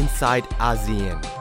inside ASEAN.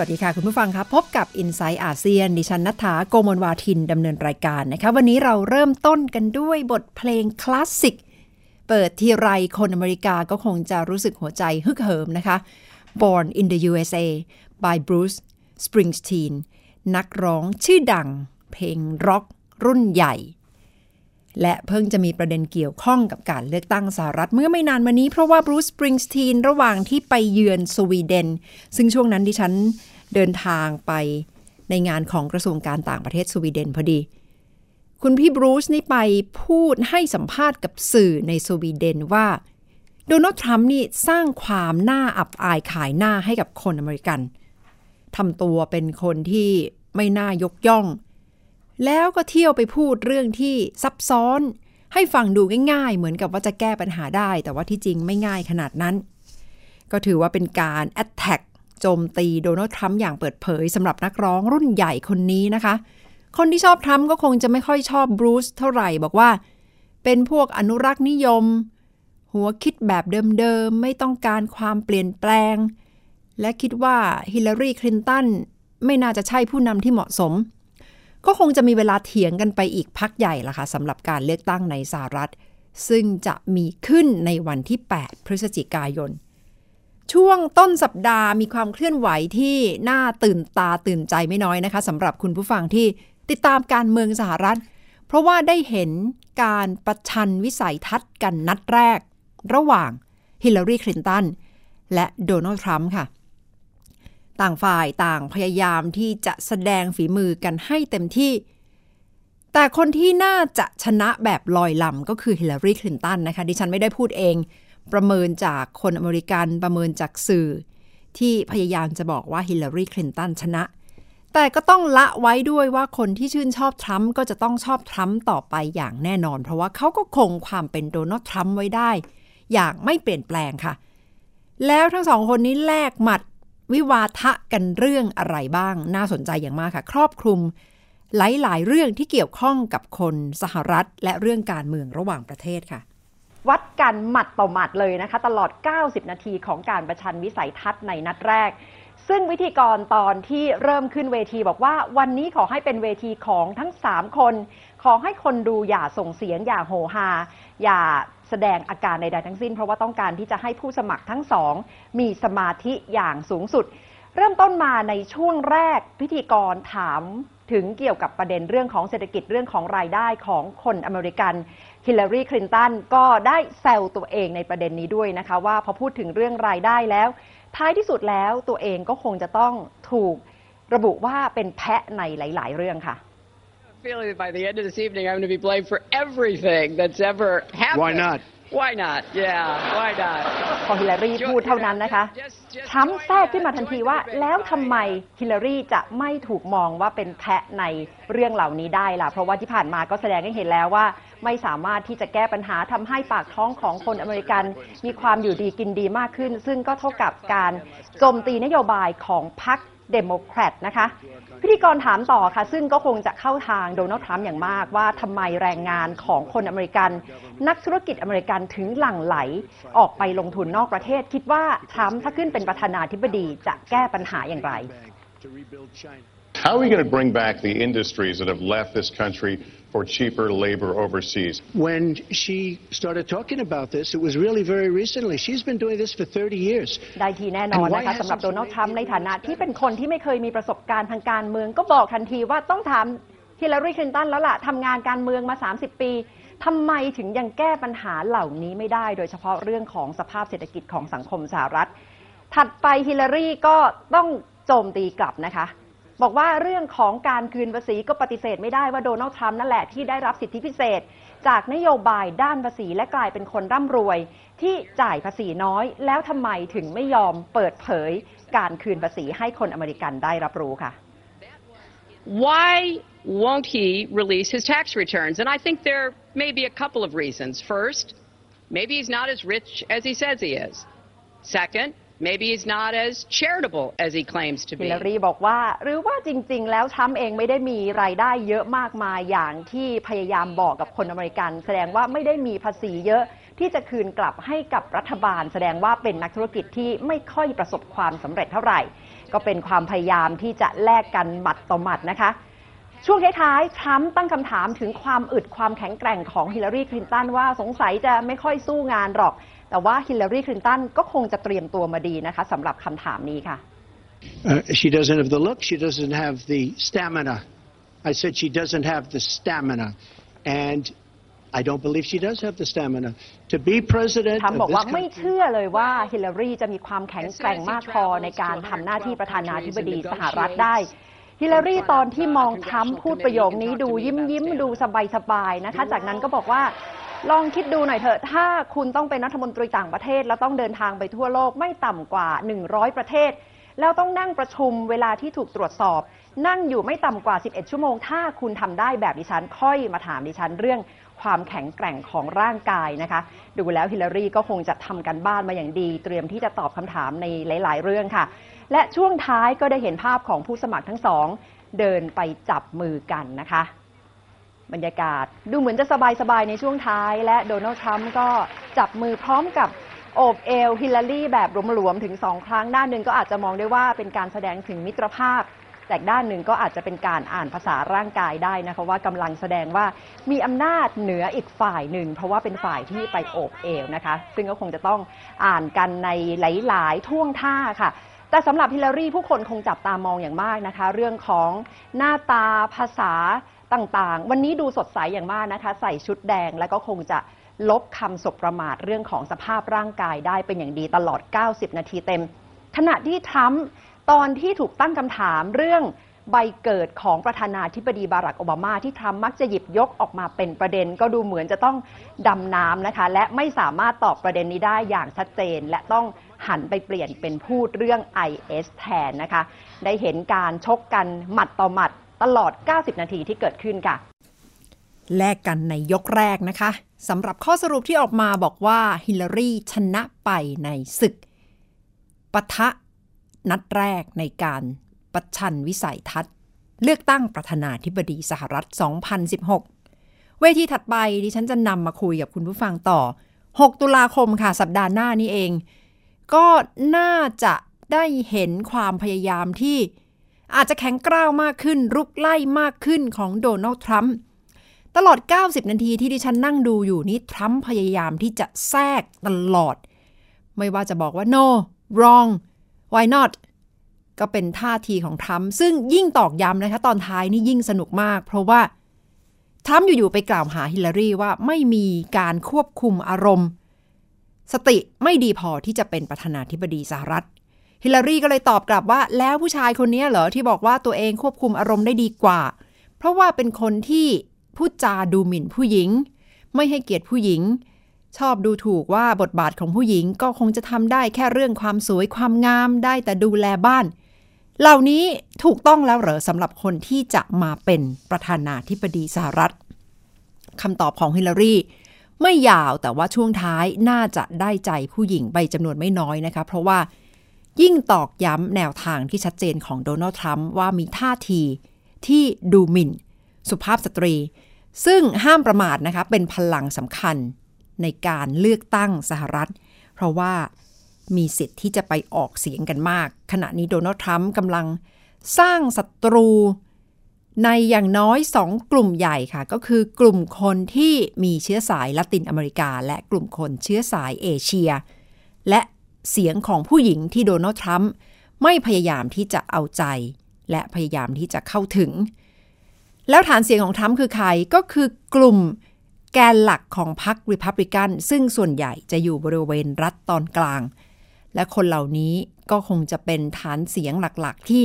วัสดีค่ะ คุณผู้ฟังครับ พบกับ i n s i ซต์อาเซียน ดิฉันนัฐาโกมลวาทินดำเนินรายการนะคะวันนี้เราเริ่มต้นกันด้วยบทเพลงคลาสสิก เปิดทีไรคนอเมริกาก็คงจะรู้สึกหัวใจฮึกเหิมนะคะ Born in the USA by Bruce Springsteen นักร้องชื่อดัง เพลงร็อกรุ่นใหญ่ และเพิ่งจะมีประเด็นเกี่ยวข้องกับการเลือกตั้งสหรัฐเมื่อไม่นานมานี้ เพราะว่าบรูซสปริงสตีนระหว่างที่ไปเยือนสวีเดน ซึ่งช่วงนั้นดิฉันเดินทางไปในงานของกระทรวงการต่างประเทศสวีเดนพอดี คุณพี่บรูซนี่ไปพูดให้สัมภาษณ์กับสื่อในสวีเดนว่าโดนัลด์ทรัมป์นี่สร้างความน่าอับอายขายหน้าให้กับคนอเมริกันทำตัวเป็นคนที่ไม่น่ายกย่อง แล้วก็เที่ยวไปพูดเรื่องที่ซับซ้อน ให้ฟังดูง่ายๆ เหมือนกับว่าจะแก้ปัญหาได้ แต่ว่าที่จริงไม่ง่ายขนาดนั้น ก็ถือว่าเป็นการแอตแทกโจมตีโดนัลด์ทรัมป์อย่างเปิดเผยสำหรับนักร้องรุ่นใหญ่คนนี้นะคะ คนที่ชอบทรัมป์ก็คงจะไม่ค่อยชอบบรูซเท่าไหร่บอกว่า เป็นพวกอนุรักษ์นิยม หัวคิดแบบเดิมๆ ไม่ต้องการความเปลี่ยนแปลง และคิดว่าฮิลลารีคลินตันไม่น่าจะใช่ผู้นำที่เหมาะสม ก็คงจะมีเวลาเถียงกันไปอีกพักใหญ่ละค่ะสำหรับการเลือกตั้งในสหรัฐ ซึ่งจะมีขึ้นในวันที่ 8 พฤศจิกายน ช่วงต้นสัปดาห์มีความเคลื่อนไหวที่น่าตื่นตาตื่นใจไม่น้อยนะคะสำหรับคุณผู้ฟังที่ติดตามการเมืองสหรัฐ เพราะว่าได้เห็นการประชันวิสัยทัศน์กันนัดแรก ระหว่างฮิลลารีคลินตันและโดนัลด์ทรัมป์ค่ะ ต่างฝ่ายต่างพยายามที่จะแสดงฝีมือกันให้เต็มที่ แต่คนที่น่าจะชนะแบบลอยลำก็คือฮิลลารีคลินตันนะคะ ดิฉันไม่ได้พูดเอง ประเมินจากคนอเมริกันประเมินจากสื่อ ที่พยายามจะบอกว่าฮิลลารีคลินตันชนะ แต่ก็ต้องละไว้ด้วยว่าคนที่ชื่นชอบทรัมป์ก็จะต้องชอบทรัมป์ต่อไปอย่างแน่นอน เพราะว่าเขาก็คงความเป็นโดนัลด์ทรัมป์ไว้ได้ อย่างไม่เปลี่ยนแปลงค่ะ แล้วทั้งสองคนนี้แลกหมัด วิวาทะกันเรื่องอะไรบ้าง น่าสนใจอย่างมากค่ะ ครอบคลุม หลายๆ เรื่องที่เกี่ยวข้องกับคนสหรัฐ และเรื่องการเมืองระหว่างประเทศค่ะ วัดกันหมัดต่อหมัดเลยนะคะ ตลอด 90 นาทีของการประชันวิสัยทัศน์ในนัดแรก ซึ่งวิธีกรตอนที่เริ่มขึ้นเวทีบอกว่า วันนี้ขอให้เป็นเวทีของทั้ง 3 คน ขอให้คนดูอย่าส่งเสียงอย่าโหฮาอย่า แสดงอาการใดๆทั้งสิ้น เพราะว่าต้องการที่จะให้ผู้สมัครทั้งสอง มีสมาธิอย่างสูงสุด เริ่มต้นมาในช่วงแรกพิธีกรถามถึงเกี่ยวกับประเด็นเรื่องของเศรษฐกิจเรื่องของรายได้ของคนอเมริกันฮิลลารีคลินตันก็ได้แซวตัวเองในประเด็นนี้ด้วยนะคะ ว่าพอพูดถึงเรื่องรายได้แล้ว ท้ายที่สุดแล้วตัวเองก็คงจะต้องถูกระบุว่าเป็นแพะในหลาย ๆ เรื่องค่ะ feeling that by the end of this evening, I'm going to be blamed for everything that's ever happened. Why not? Why not? Yeah, why not? พอฮิลลารีพูดเท่านั้นนะคะทรัมป์แทรกขึ้นมาทันทีว่า แล้วทำไมฮิลลารีจะไม่ถูกมองว่าเป็นแพะในเรื่องเหล่านี้ได้ล่ะ เพราะว่าที่ผ่านมาก็แสดงให้เห็นแล้วว่า ไม่สามารถที่จะแก้ปัญหาทำให้ปากท้องของคนอเมริกัน มีความอยู่ดีกินดีมากขึ้น ซึ่งก็เท่ากับการโจมตีนโยบายของพรรค เดโมแครตนะคะ พิธีกรถามต่อค่ะ ซึ่งก็คงจะเข้าทางโดนัลด์ทรัมป์อย่างมากว่าทำไมแรงงานของคนอเมริกัน นักธุรกิจอเมริกันถึงหลั่งไหล ออกไปลงทุนนอกประเทศ คิดว่าทรัมป์ถ้าขึ้นเป็นประธานาธิบดีจะแก้ปัญหาอย่างไร How are we going to bring back the industries that have left this country for cheaper labor overseas? When she started talking about this, it was really very recently. She's been doing this for 30 years. ได้ทีแน่นอนนะคะสำหรับโดนัลด์ทรัมป์ในฐานะที่เป็นคนที่ไม่เคยมีประสบการณ์ทางการเมือง ก็บอกทันทีว่าต้องถามฮิลลารีคลินตันแล้วล่ะทำงานการเมืองมา 30 ปีทำไมถึงยังแก้ปัญหาเหล่านี้ไม่ได้ โดยเฉพาะเรื่องของสภาพเศรษฐกิจของสังคมสหรัฐ ถัดไปฮิลลารีก็ต้องโจมตีกลับนะคะ บอกว่าเรื่องของการคืนภาษีก็ปฏิเสธไม่ได้ว่าโดนัลด์ทรัมป์นั่นแหละที่ได้รับสิทธิพิเศษ จากนโยบายด้านภาษีและกลายเป็นคนร่ำรวย ที่จ่ายภาษีน้อย แล้วทำไมถึงไม่ยอมเปิดเผย การคืนภาษีให้คนอเมริกันได้รับรู้ค่ะ Why won't he release his tax returns? And I think there may be a couple of reasons. First, maybe he's not as rich as he says he is. Second, maybe he's not as charitable as he claims to ฮิลลารีบอกว่า หรือว่าจริง ๆ แล้วทรัมป์เองไม่ได้มีรายได้เยอะมากมายอย่างที่พยายามบอกกับคนอเมริกัน แสดงว่าไม่ได้มีภาษีเยอะที่จะคืนกลับให้กับรัฐบาล แสดงว่าเป็นนักธุรกิจที่ไม่ค่อยประสบความสำเร็จเท่าไหร่ ก็เป็นความพยายามที่จะแลกกันหมัดต่อหมัดนะคะ ช่วงท้ายๆทรัมป์ตั้งคำถามถึงความอึดความแข็งแกร่งของฮิลลารีคลินตันว่าสงสัยจะไม่ค่อยสู้งานหรอก แต่ว่าฮิลลารีคลินตันก็คงจะเตรียมตัวมาดีนะคะสำหรับคำถามนี้ค่ะ Uh, she doesn't have the look. She doesn't have the stamina. I said she doesn't have the stamina. And I don't believe she does have the stamina to be president ทรัมป์บ of อก this ว่าไม่ country. เชื่อเลยว่าฮิลลารีจะมีความแข็งแกร่งมากพอในการทำหน้าที่ประธานาธิบดีสหรัฐได้ ฮิลลารีตอนที่มองทรัมป์พูดประโยคนี้ดูยิ้มยิ้มดูสบายสบายๆนะคะ จากนั้นก็บอกว่าลองคิดดูหน่อยเถอะถ้าคุณต้องเป็นรัฐมนตรีต่างประเทศ แล้วต้องเดินทางไปทั่วโลกไม่ต่ำกว่า 100 ประเทศ แล้วต้องนั่งประชุมเวลาที่ถูกตรวจสอบ นั่งอยู่ไม่ต่ำกว่า 11 ชั่วโมง ถ้าคุณทำได้แบบดิฉันค่อยมาถามดิฉันเรื่องความแข็งแกร่งของร่างกายนะคะ ดูแล้วฮิลลารีก็คงจะทำกันบ้านมาอย่างดี เตรียมที่จะตอบคำถามในหลาย ๆ เรื่องค่ะ และช่วงท้ายก็ได้เห็นภาพของผู้สมัครทั้งสอง เดินไปจับมือกันนะคะ บรรยากาศดูเหมือนจะสบายๆในช่วงท้าย และโดนัลด์ทรัมป์ก็จับมือพร้อมกับโอบเอลฮิลลารีแบบหลวมๆถึงสองครั้งด้านหนึ่งก็อาจจะมองได้ว่าเป็นการแสดงถึงมิตรภาพแต่ด้านหนึ่งก็อาจจะเป็นการอ่านภาษาร่างกายได้นะคะว่ากำลังแสดงว่ามีอำนาจเหนืออีกฝ่ายหนึ่ง เพราะว่าเป็นฝ่ายที่ไปโอบเอวนะคะ ซึ่งก็คงจะต้องอ่านกันในหลาย ๆ ท่วงท่าค่ะ แต่สำหรับฮิลลารีผู้คนคงจับตามองอย่างมากนะคะ เรื่องของหน้าตาภาษาต่างๆ วันนี้ดูสดใสอย่างมากนะคะ ใส่ชุดแดงแล้วก็คงจะลบคำสบประมาทเรื่องของสภาพร่างกายได้เป็นอย่างดีตลอด 90 นาทีเต็ม ขณะที่ทรัมป์ตอนที่ถูกตั้งคำถามเรื่อง ใบเกิดของประธานาธิบดีบารักโอบามาที่ทรัมป์มักจะหยิบยกออกมาเป็นประเด็น ก็ดูเหมือนจะต้องดำน้ำนะคะ และไม่สามารถตอบประเด็นนี้ได้อย่างชัดเจน และต้องหันไปเปลี่ยนเป็นพูดเรื่อง IS แทนนะคะ ได้เห็นการชกกันหมัดต่อหมัดตลอด 90 นาทีที่เกิดขึ้นค่ะ แลกกันในยกแรกนะคะสำหรับข้อสรุปที่ออกมาบอกว่าฮิลลารีชนะไปในศึกปะทะนัดแรกในการ ประชันวิสัยทัศน์ เลือกตั้งประธานาธิบดีสหรัฐ 2016 เวทีถัดไปดิฉันจะนำมาคุยกับคุณผู้ฟังต่อ 6 ตุลาคมค่ะสัปดาห์หน้านี้เอง ก็น่าจะได้เห็นความพยายามที่อาจจะแข็งกร้าวมากขึ้น รุกไล่มากขึ้นของโดนัลด์ทรัมป์ตลอด 90 นาทีที่ดิฉันนั่งดูอยู่นี้ทรัมป์พยายามที่จะแทรกตลอด ไม่ว่าจะบอกว่า no wrong why not ก็เป็นท่าทีของทรัมป์ซึ่งยิ่งตอกย้ำนะคะ ตอนท้ายนี่ยิ่งสนุกมาก เพราะว่าทรัมป์อยู่ ๆ ไปกล่าวหาฮิลลารีว่าไม่มีการควบคุมอารมณ์ สติไม่ดีพอที่จะเป็นประธานาธิบดีสหรัฐ ฮิลลารีก็เลยตอบกลับว่า แล้วผู้ชายคนนี้เหรอ ที่บอกว่าตัวเองควบคุมอารมณ์ได้ดีกว่า เพราะว่าเป็นคนที่พูดจาดูหมิ่นผู้หญิง ไม่ให้เกียรติผู้หญิง ชอบดูถูกว่าบทบาทของผู้หญิงก็คงจะทำได้แค่เรื่องความสวยความงามได้แต่ดูแลบ้าน เหล่านี้ถูกต้องแล้วเหรอสำหรับคนที่จะมาเป็นประธานาธิบดีสหรัฐคำตอบของฮิลลารีไม่ยาวแต่ว่าช่วงท้ายน่าจะได้ใจผู้หญิงไปจำนวนไม่น้อยนะคะ เพราะว่ายิ่งตอกย้ำแนวทางที่ชัดเจนของโดนัลด์ทรัมป์ว่ามีท่าทีที่ดูหมิ่น สุภาพสตรี ซึ่งห้ามประมาทนะคะ เป็นพลังสำคัญในการเลือกตั้งสหรัฐ เพราะว่า มีสิทธิ์ที่จะไปออกเสียงกันมาก ขณะนี้โดนัลด์ทรัมป์กำลังสร้างศัตรูในอย่างน้อยสองกลุ่มใหญ่ค่ะ ก็คือกลุ่มคนที่มีเชื้อสายละตินอเมริกา และกลุ่มคนเชื้อสายเอเชีย และเสียงของผู้หญิงที่โดนัลด์ทรัมป์ไม่พยายามที่จะเอาใจ และพยายามที่จะเข้าถึง แล้วฐานเสียงของทรัมป์คือใครก็คือกลุ่มแกนหลักของพรรคริพับลิกันซึ่งส่วนใหญ่จะอยู่บริเวณรัฐตอนกลาง และคนเหล่านี้ก็คงจะเป็นฐานเสียงหลักๆ ที่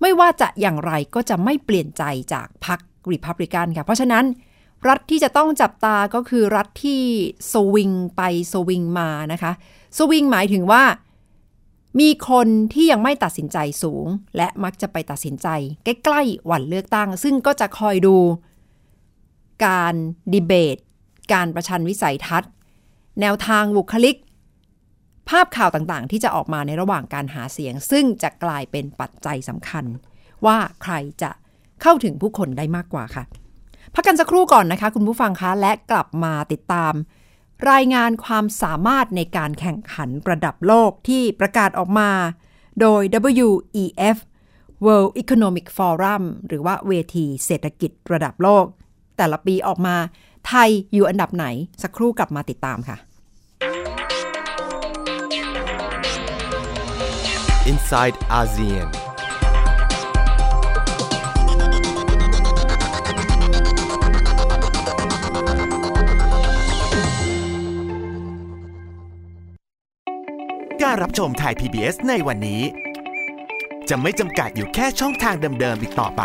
ไม่ว่าจะอย่างไรก็จะไม่เปลี่ยนใจจากพรรคริพับลิกันค่ะ เพราะฉะนั้น รัฐที่จะต้องจับตาก็คือรัฐที่สวิงไปสวิงมานะคะสวิงหมายถึงว่า มีคนที่ยังไม่ตัดสินใจสูง และมักจะไปตัดสินใจ ใกล้ๆวันเลือกตั้ง ซึ่งก็จะคอยดู การดีเบต การประชันวิสัยทัศน์ แนวทางบุคลิก ภาพข่าวต่างๆ ที่จะออกมาในระหว่างการหาเสียง ซึ่งจะกลายเป็นปัจจัยสำคัญ ว่าใครจะเข้าถึงผู้คนได้มากกว่าค่ะ พักกันสักครู่ก่อนนะคะ คุณผู้ฟังคะและกลับมาติดตาม รายงานความสามารถในการแข่งขันระดับโลกที่ประกาศออกมา โดย WEF World Economic Forum หรือว่าเวทีเศรษฐกิจระดับโลก แต่ละปีออกมาไทยอยู่อันดับไหนสักครู่กลับมาติดตามค่ะ inside ASEAN. การรับชมไทย PBS ในวันนี้ จะไม่จำกัดอยู่แค่ช่องทางเดิมๆอีกต่อไป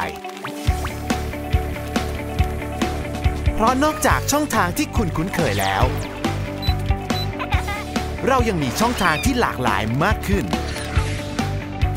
เพราะนอกจากช่องทางที่คุณคุ้นเคยแล้ว เรายังมีช่องทางที่หลากหลายมากขึ้น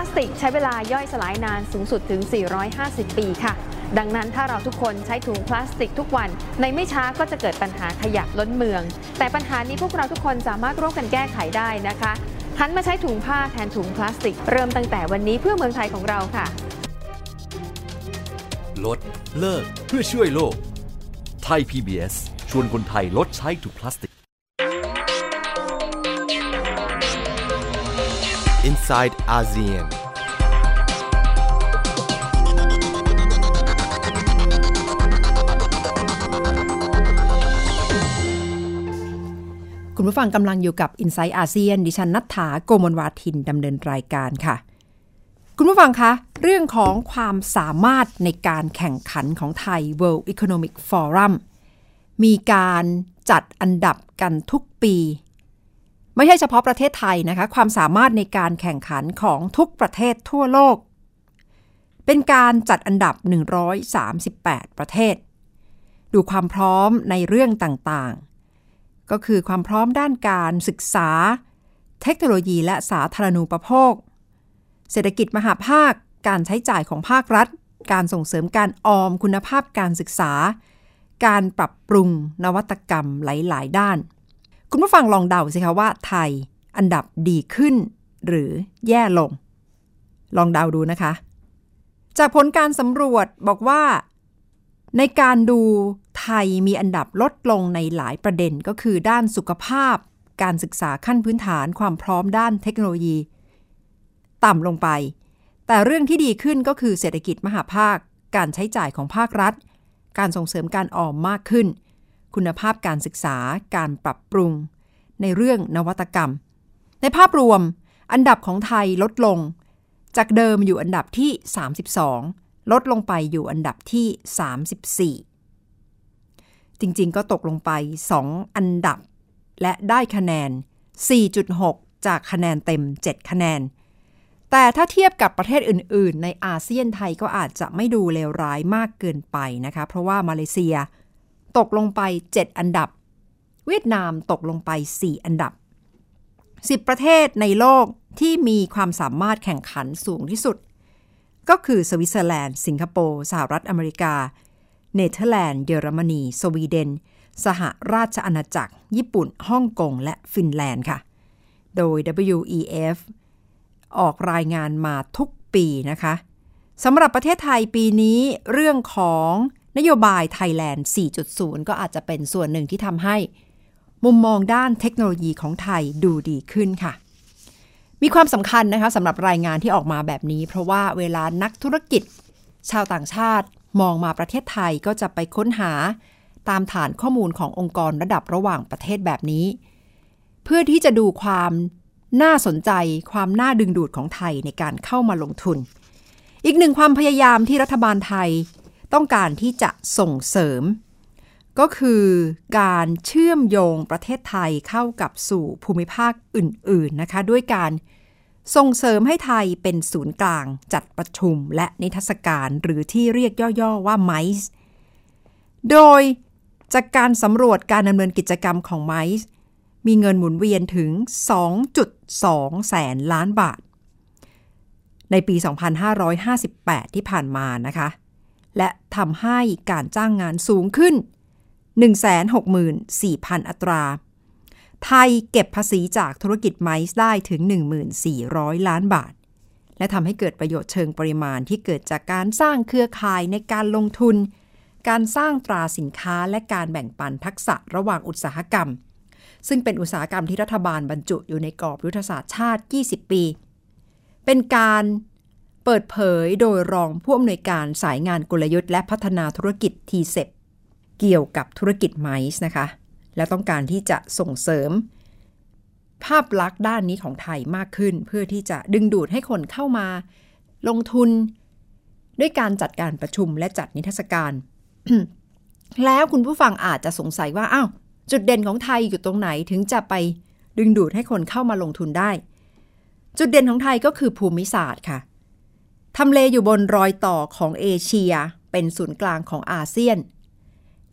าสติกใช้เวลาย่อยสลายนานสูงสุดถึง 450 ปีค่ะ ดังนั้นถ้าเราทุกคนใช้ถุงพลาสติกทุกวัน ในไม่ช้าก็จะเกิดปัญหาขยะล้นเมือง แต่ปัญหานี้พวกเราทุกคนสามารถร่วมกันแก้ไขได้นะคะหันมาใช้ถุงผ้าแทนถุงพลาสติก เริ่มตั้งแต่วันนี้เพื่อเมืองไทยของเราค่ะ ลด เลิก เพื่อช่วยโลก ไทย PBS ชวนคนไทยลดใช้ถุงพลาสติก Inside ASEAN คุณผู้ฟังกำลังอยู่กับ i n s i ซต์อาเซียนดิฉันนัฐถาโกมลวาทินดำเนินรายการค่ะ คุณผู้ฟังคะ เรื่องของความสามารถในการแข่งขันของไทย World Economic Forum มีการจัดอันดับกันทุกปี ไม่ใช่เฉพาะประเทศไทยนะคะ ความสามารถในการแข่งขันของทุกประเทศทั่วโลก เป็นการจัดอันดับ 138 ประเทศ ดูความพร้อมในเรื่องต่างๆ ก็คือความพร้อมด้านการศึกษา เทคโนโลยีและสาธารณูปโภค เศรษฐกิจมหาภาค การใช้จ่ายของภาครัฐ การส่งเสริมการออมคุณภาพการศึกษา การปรับปรุงนวัตกรรมหลาย ๆ ด้าน คุณผู้ฟังลองเดาสิคะว่าไทยอันดับดีขึ้น หรือแย่ลง ลองเดาดูนะคะ จากผลการสำรวจบอกว่า ในการดูไทยมีอันดับลดลงในหลายประเด็นก็คือด้านสุขภาพ การศึกษาขั้นพื้นฐานความพร้อมด้านเทคโนโลยี ต่ำลงไป แต่เรื่องที่ดีขึ้นก็คือเศรษฐกิจมหาภาค การใช้จ่ายของภาครัฐ การส่งเสริมการออมมากขึ้น คุณภาพการศึกษาการปรับปรุง ในเรื่องนวัตกรรม ในภาพรวม อันดับของไทยลดลง จากเดิมอยู่อันดับที่ 32 ลดลงไปอยู่อันดับที่ 34 จริงๆ ก็ตกลงไป 2 อันดับ และได้คะแนน 4.6 จากคะแนนเต็ม 7 คะแนนแต่ถ้าเทียบกับประเทศอื่น ๆ ในอาเซียนไทยก็อาจจะไม่ดูเลวร้ายมากเกินไปนะคะ เพราะว่ามาเลเซีย ตกลงไป 7 อันดับ เวียดนามตกลงไป 4 อันดับ 10 ประเทศในโลกที่มีความสามารถแข่งขันสูงที่สุด ก็คือสวิตเซอร์แลนด์ สิงคโปร์ สหรัฐอเมริกา เนเธอร์แลนด์ เยอรมนี สวีเดน สหราชอาณาจักร ญี่ปุ่น ฮ่องกง และฟินแลนด์ค่ะ โดย WEF ออกรายงานมาทุกปีนะคะสำหรับประเทศไทยปีนี้เรื่องของ นโยบายไทยแลนด์ 4.0 ก็อาจจะเป็นส่วนหนึ่งที่ทำให้ มุมมองด้านเทคโนโลยีของไทยดูดีขึ้นค่ะ มีความสำคัญนะคะสำหรับรายงานที่ออกมาแบบนี้ เพราะว่าเวลานักธุรกิจ ชาวต่างชาติมองมาประเทศไทยก็จะไปค้นหาตามฐานข้อมูลขององค์กรระดับระหว่างประเทศแบบนี้ เพื่อที่จะดูความน่าสนใจความน่าดึงดูดของไทยในการเข้ามาลงทุน อีกหนึ่งความพยายามที่รัฐบาลไทย ต้องการที่จะส่งเสริม ก็คือการเชื่อมโยงประเทศไทยเข้ากับสู่ภูมิภาคอื่น ๆนะคะ ด้วยการส่งเสริมให้ไทยเป็นศูนย์กลางจัดประชุมและนิทรรศการหรือที่เรียกย่อ ๆ ว่า MICE โดยจากการสำรวจการดำเนินกิจกรรมของ MICE มีเงินหมุนเวียนถึง 2.2 แสนล้านบาท ในปี 2558 ที่ผ่านมานะคะ และทำให้การจ้างงานสูงขึ้น 164,000 อัตรา ไทยเก็บภาษีจากธุรกิจไมซ์ได้ถึง 1,400 ล้านบาท และทำให้เกิดประโยชน์เชิงปริมาณที่เกิดจากการสร้างเครือข่ายในการลงทุน การสร้างตราสินค้าและการแบ่งปันทักษะระหว่างอุตสาหกรรม ซึ่งเป็นอุตสาหกรรมที่รัฐบาลบรรจุอยู่ในกรอบยุทธศาสตร์ชาติ 20 ปี เป็นการ ปิดเผยโดยรองผู้อำนวยการสายงานกลยุทธ์และพัฒนาธุรกิจทีเซเกี่ยวกับธุรกิจไมซ์นะคะ และต้องการที่จะส่งเสริม ภาพลักษณ์ด้านนี้ของไทยมากขึ้น เพื่อที่จะดึงดูดให้คนเข้ามา ลงทุน ด้วยการจัดการประชุมและจัดนิทรรศการ แล้วคุณผู้ฟังอาจจะสงสัยว่าอ้าวจุดเด่นของไทยอยู่ตรงไหนถึงจะไปดึงดูดให้คนเข้ามาลงทุนได้ จุดเด่นของไทยก็คือภูมิศาสตร์ค่ะ ทำเลอยู่บนรอยต่อของเอเชีย เป็นศูนย์กลางของอาเซียน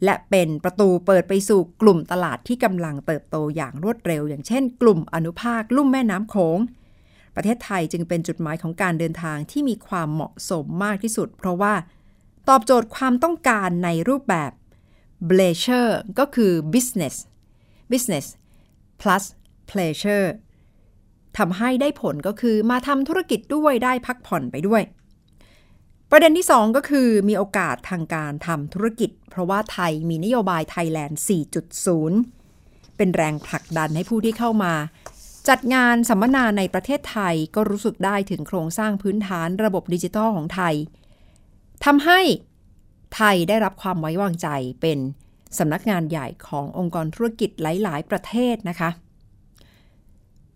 และเป็นประตูเปิดไปสู่กลุ่มตลาดที่กำลังเติบโตอย่างรวดเร็ว อย่างเช่น กลุ่มอนุภาคลุ่มแม่น้ำโขง ประเทศไทยจึงเป็นจุดหมายของการเดินทางที่มีความเหมาะสมมากที่สุด เพราะว่าตอบโจทย์ความต้องการในรูปแบบ pleasure ก็คือ business business plus pleasure ทำให้ได้ผลก็คือมาทำธุรกิจด้วยได้พักผ่อนไปด้วย ประเด็นที่ 2 ก็คือมีโอกาสทางการทำธุรกิจ เพราะว่าไทยมีนโยบายไทยแลนด์ 4.0 เป็นแรงผลักดันให้ผู้ที่เข้ามา จัดงานสัมมนาในประเทศไทยก็รู้สึกได้ถึงโครงสร้างพื้นฐานระบบดิจิทัลของไทยทำให้ไทยได้รับความไว้วางใจเป็นสำนักงานใหญ่ขององค์กรธุรกิจหลาย ๆ ประเทศนะคะ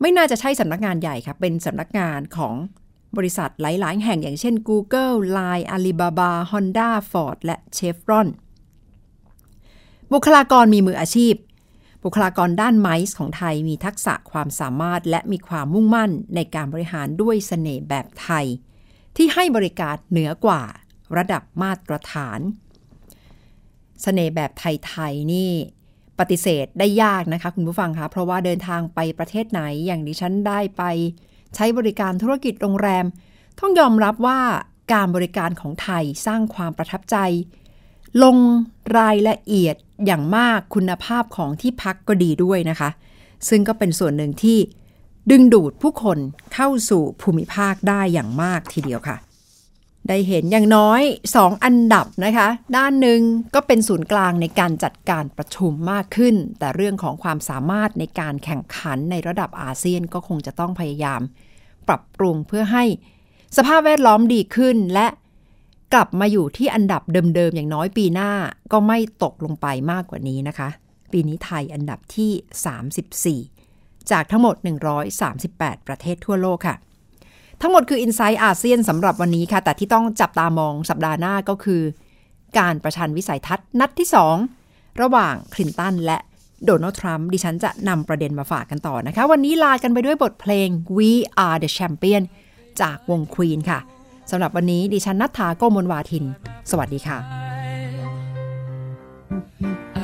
ไม่น่าจะใช่สำนักงานใหญ่ค่ะเป็นสำนักงานของบริษัทหลาย ๆ แห่งอย่างเช่น Google, Line, Alibaba, Honda, Ford และ Chevron บุคลากรมีมืออาชีพ บุคลากรด้านไมซ์ของไทยมีทักษะความสามารถและมีความมุ่งมั่นในการบริหารด้วยเสน่ห์แบบไทย ที่ให้บริการเหนือกว่าระดับมาตรฐานเสน่ห์แบบไทย ๆ นี่ ปฏิเสธได้ยากนะคะคุณผู้ฟังคะเพราะว่าเดินทางไปประเทศไหนอย่างดิฉันได้ไป ใช้บริการธุรกิจโรงแรม ต้องยอมรับว่าการบริการของไทยสร้างความประทับใจ ลงรายละเอียดอย่างมากคุณภาพของที่พักก็ดีด้วยนะคะ ซึ่งก็เป็นส่วนหนึ่งที่ดึงดูดผู้คนเข้าสู่ภูมิภาคได้อย่างมากทีเดียวค่ะ ได้เห็นอย่างน้อย 2 อันดับนะคะ ด้านหนึ่งก็เป็นศูนย์กลางในการจัดการประชุมมากขึ้น แต่เรื่องของความสามารถในการแข่งขันในระดับอาเซียนก็คงจะต้องพยายาม ปรับปรุงเพื่อให้สภาพแวดล้อมดีขึ้นและกลับมาอยู่ที่อันดับเดิมๆ อย่างน้อยปีหน้าก็ไม่ตกลงไปมากกว่านี้นะคะ ปีนี้ไทยอันดับที่ 34 จากทั้งหมด 138 ประเทศทั่วโลกค่ะ ทั้งหมดคือ i n s i ซต์อาเซียนสำหรับวันนี้ค่ะ แต่ที่ต้องจับตามองสัปดาห์หน้าก็คือ การประชันวิสัยทัศน์นัดที่ 2 ระหว่างคลินตันและโดนัลด์ทรัมป์ดิฉันจะนำประเด็นมาฝากกันต่อนะคะ วันนี้ลากันไปด้วยบทเพลง We Are the Champion จากวงควีนค่ะสำหรับวันนี้ดิฉันณัฏฐาโกมลวาทิน สวัสดีค่ะ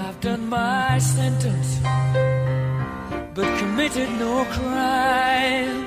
I've done my sentence, but committed no crime.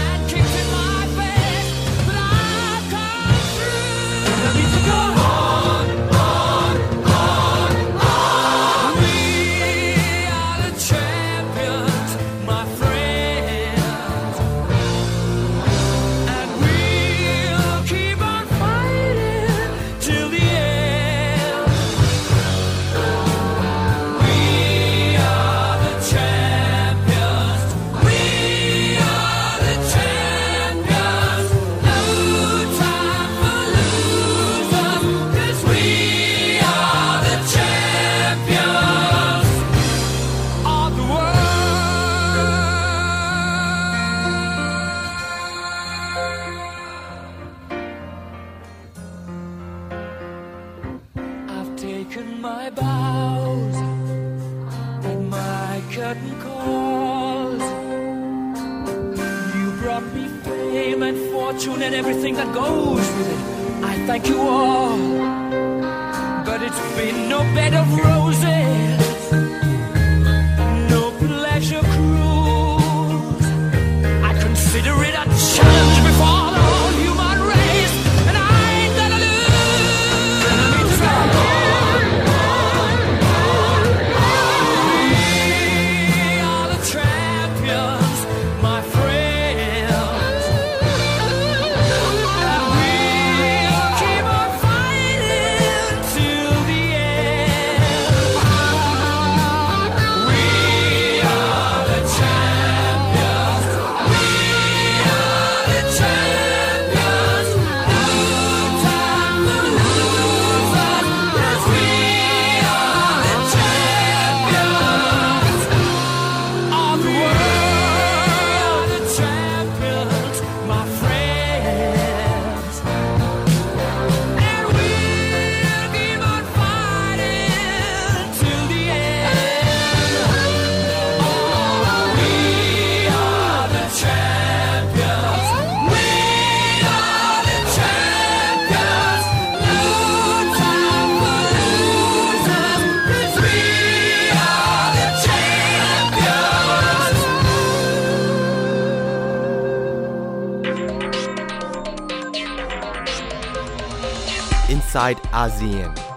inside ASEAN